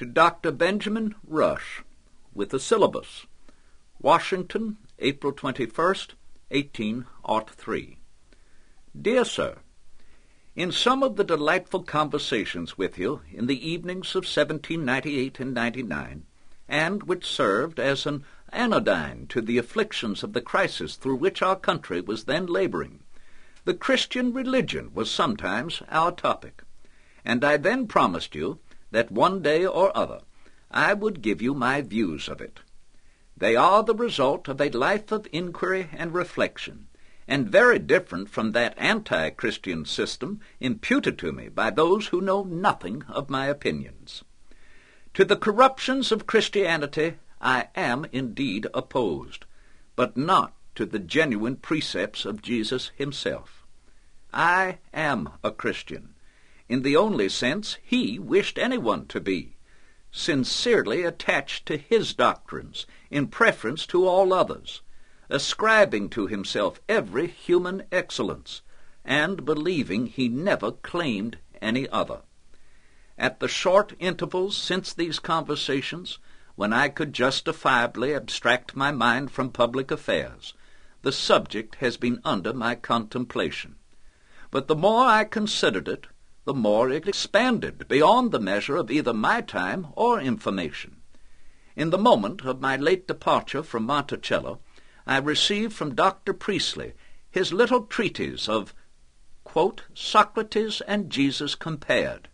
To Dr. Benjamin Rush, with a syllabus. Washington, April 21st, 1803. Dear Sir, in some of the delightful conversations with you in the evenings of 1798 and 99, and which served as an anodyne to the afflictions of the crisis through which our country was then laboring, the Christian religion was sometimes our topic, and I then promised you that one day or other I would give you my views of it. They are the result of a life of inquiry and reflection, and very different from that anti-Christian system imputed to me by those who know nothing of my opinions. To the corruptions of Christianity I am indeed opposed, but not to the genuine precepts of Jesus himself. I am a Christian, in the only sense he wished anyone to be, sincerely attached to his doctrines in preference to all others, ascribing to himself every human excellence, and believing he never claimed any other. At the short intervals since these conversations, when I could justifiably abstract my mind from public affairs, the subject has been under my contemplation. But the more I considered it, the more it expanded beyond the measure of either my time or information. In the moment of my late departure from Monticello, I received from Dr. Priestley his little treatise of quote, Socrates and Jesus Compared.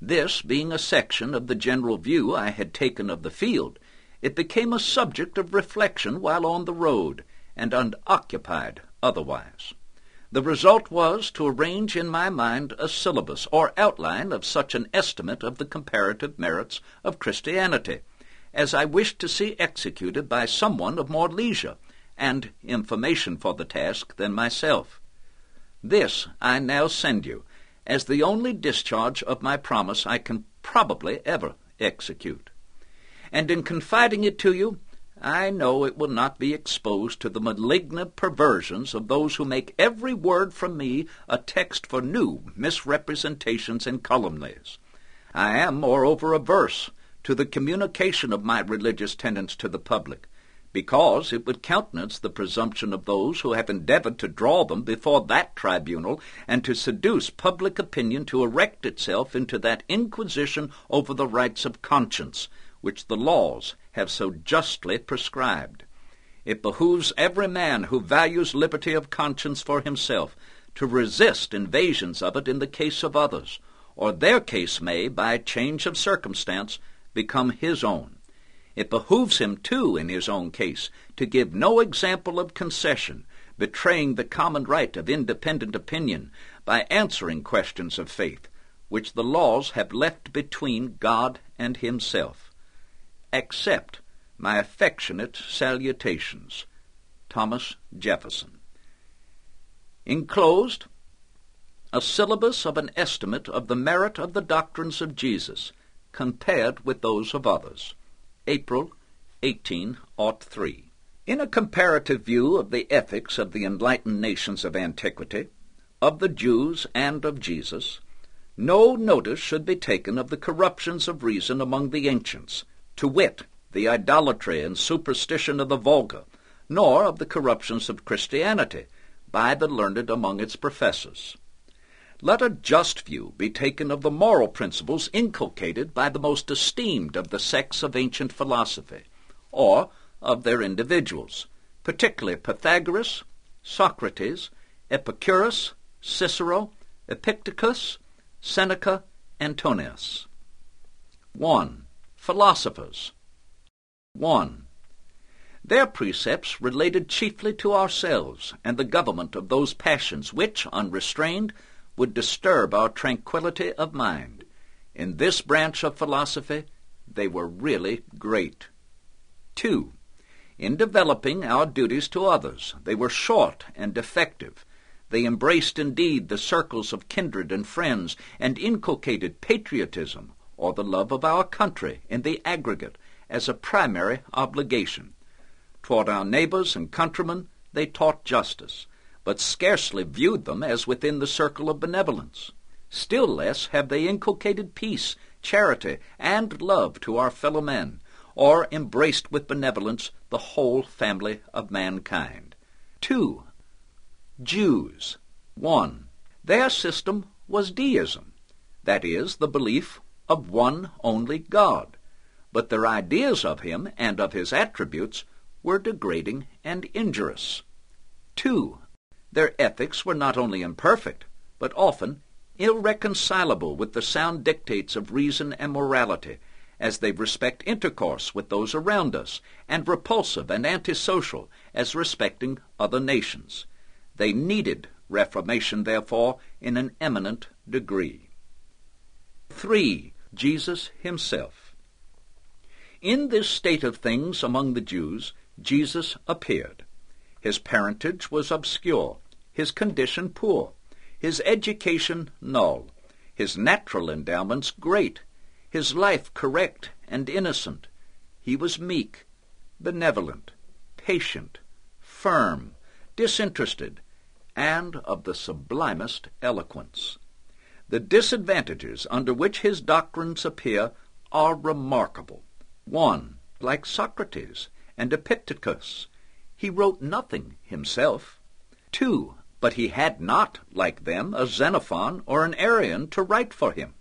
This being a section of the general view I had taken of the field, it became a subject of reflection while on the road, and unoccupied otherwise. The result was to arrange in my mind a syllabus or outline of such an estimate of the comparative merits of Christianity as I wished to see executed by someone of more leisure and information for the task than myself. This I now send you as the only discharge of my promise I can probably ever execute. And in confiding it to you, I know it will not be exposed to the malignant perversions of those who make every word from me a text for new misrepresentations and calumnies. I am, moreover, averse to the communication of my religious tenets to the public, because it would countenance the presumption of those who have endeavored to draw them before that tribunal and to seduce public opinion to erect itself into that inquisition over the rights of conscience which the laws have so justly prescribed. It behooves every man who values liberty of conscience for himself to resist invasions of it in the case of others, or their case may, by change of circumstance, become his own. It behooves him, too, in his own case, to give no example of concession, betraying the common right of independent opinion by answering questions of faith, which the laws have left between God and himself. Accept my affectionate salutations. Thomas Jefferson. Enclosed, a syllabus of an estimate of the merit of the doctrines of Jesus, compared with those of others. April 1803. In a comparative view of the ethics of the enlightened nations of antiquity, of the Jews and of Jesus, no notice should be taken of the corruptions of reason among the ancients, to wit, the idolatry and superstition of the vulgar, nor of the corruptions of Christianity by the learned among its professors. Let a just view be taken of the moral principles inculcated by the most esteemed of the sects of ancient philosophy, or of their individuals, particularly Pythagoras, Socrates, Epicurus, Cicero, Epictetus, Seneca, Antoninus. 1 philosophers. 1. Their precepts related chiefly to ourselves and the government of those passions which, unrestrained, would disturb our tranquillity of mind. In this branch of philosophy, they were really great. 2. In developing our duties to others, they were short and effective. They embraced indeed the circles of kindred and friends, and inculcated patriotism, or the love of our country in the aggregate as a primary obligation. Toward our neighbors and countrymen they taught justice, but scarcely viewed them as within the circle of benevolence. Still less have they inculcated peace charity, and love to our fellow men, or embraced with benevolence the whole family of mankind. 2. Jews. 1. Their system was deism, that is, the belief of one only God, but their ideas of him and of his attributes were degrading and injurious. 2. Their ethics were not only imperfect, but often irreconcilable with the sound dictates of reason and morality, as they respect intercourse with those around us, and repulsive and antisocial as respecting other nations. They needed reformation, therefore, in an eminent degree. 3. Jesus himself. In this state of things among the Jews, Jesus appeared. His parentage was obscure, his condition poor, his education null, his natural endowments great, his life correct and innocent. He was meek, benevolent, patient, firm, disinterested, and of the sublimest eloquence. The disadvantages under which his doctrines appear are remarkable. One, like Socrates and Epictetus, he wrote nothing himself. Two, but he had not, like them, a Xenophon or an Arrian to write for him.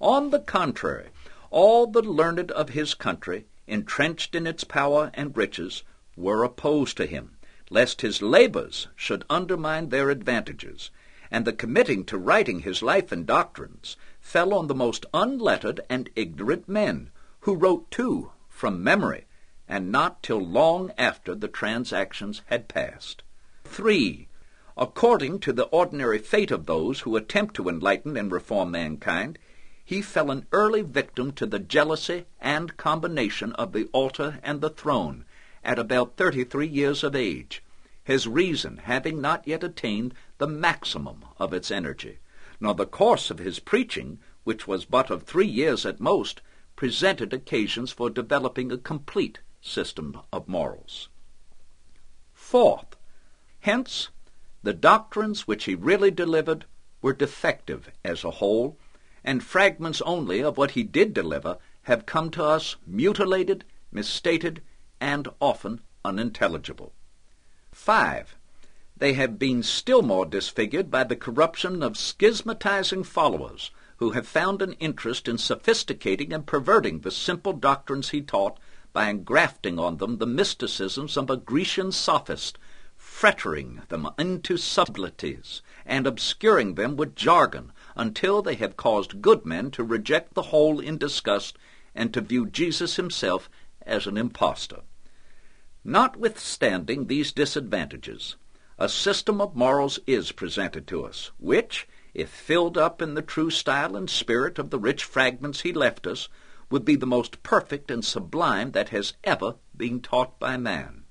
On the contrary, all the learned of his country, entrenched in its power and riches, were opposed to him, lest his labors should undermine their advantages, and the committing to writing his life and doctrines fell on the most unlettered and ignorant men, who wrote too from memory, and not till long after the transactions had passed. 3. According to the ordinary fate of those who attempt to enlighten and reform mankind, he fell an early victim to the jealousy and combination of the altar and the throne at about thirty-three years of age, his reason having not yet attained the maximum of its energy, nor the course of his preaching, which was but of three years at most, presented occasions for developing a complete system of morals. Fourth, hence, the doctrines which he really delivered were defective as a whole, and fragments only of what he did deliver have come to us mutilated, misstated, and often unintelligible. Five, they have been still more disfigured by the corruption of schismatizing followers who have found an interest in sophisticating and perverting the simple doctrines he taught by engrafting on them the mysticisms of a Grecian sophist, fettering them into subtleties, and obscuring them with jargon, until they have caused good men to reject the whole in disgust, and to view Jesus himself as an impostor. Notwithstanding these disadvantages, a system of morals is presented to us, which, if filled up in the true style and spirit of the rich fragments he left us, would be the most perfect and sublime that has ever been taught by man.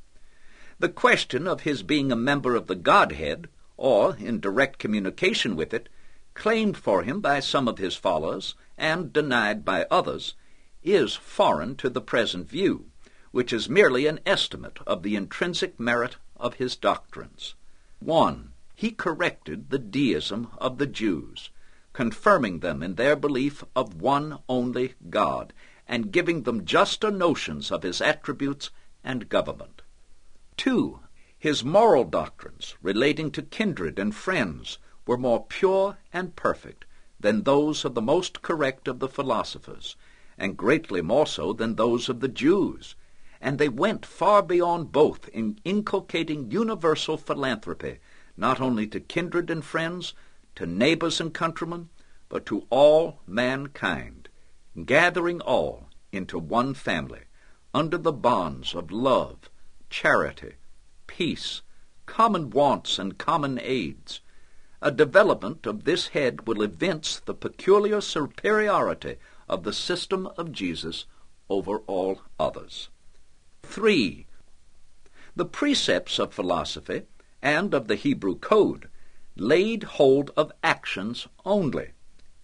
The question of his being a member of the Godhead, or in direct communication with it, claimed for him by some of his followers, and denied by others, is foreign to the present view, which is merely an estimate of the intrinsic merit of his doctrines. 1. He corrected the deism of the Jews confirming them in their belief of one only God, and giving them juster notions of his attributes and government. 2. His moral doctrines relating to kindred and friends were more pure and perfect than those of the most correct of the philosophers, and greatly more so than those of the Jews, and they went far beyond both in inculcating universal philanthropy, not only to kindred and friends, to neighbors and countrymen, but to all mankind, gathering all into one family, under the bonds of love, charity, peace, common wants, and common aids. A development of this head will evince the peculiar superiority of the system of Jesus over all others. 3. The precepts of philosophy and of the Hebrew code laid hold of actions only.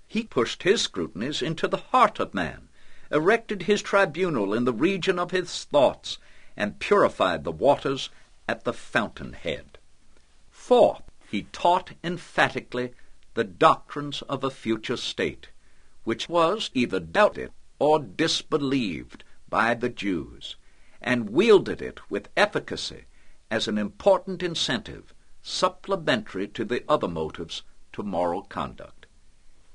He pushed his scrutinies into the heart of man, erected his tribunal in the region of his thoughts, and purified the waters at the fountainhead. 4. he taught emphatically the doctrines of a future state, which was either doubted or disbelieved by the Jews, and wielded it with efficacy as an important incentive supplementary to the other motives to moral conduct.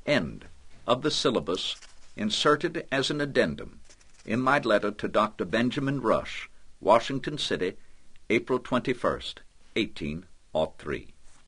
End of the syllabus inserted as an addendum in my letter to Dr. Benjamin Rush, Washington City, April 21, 1803.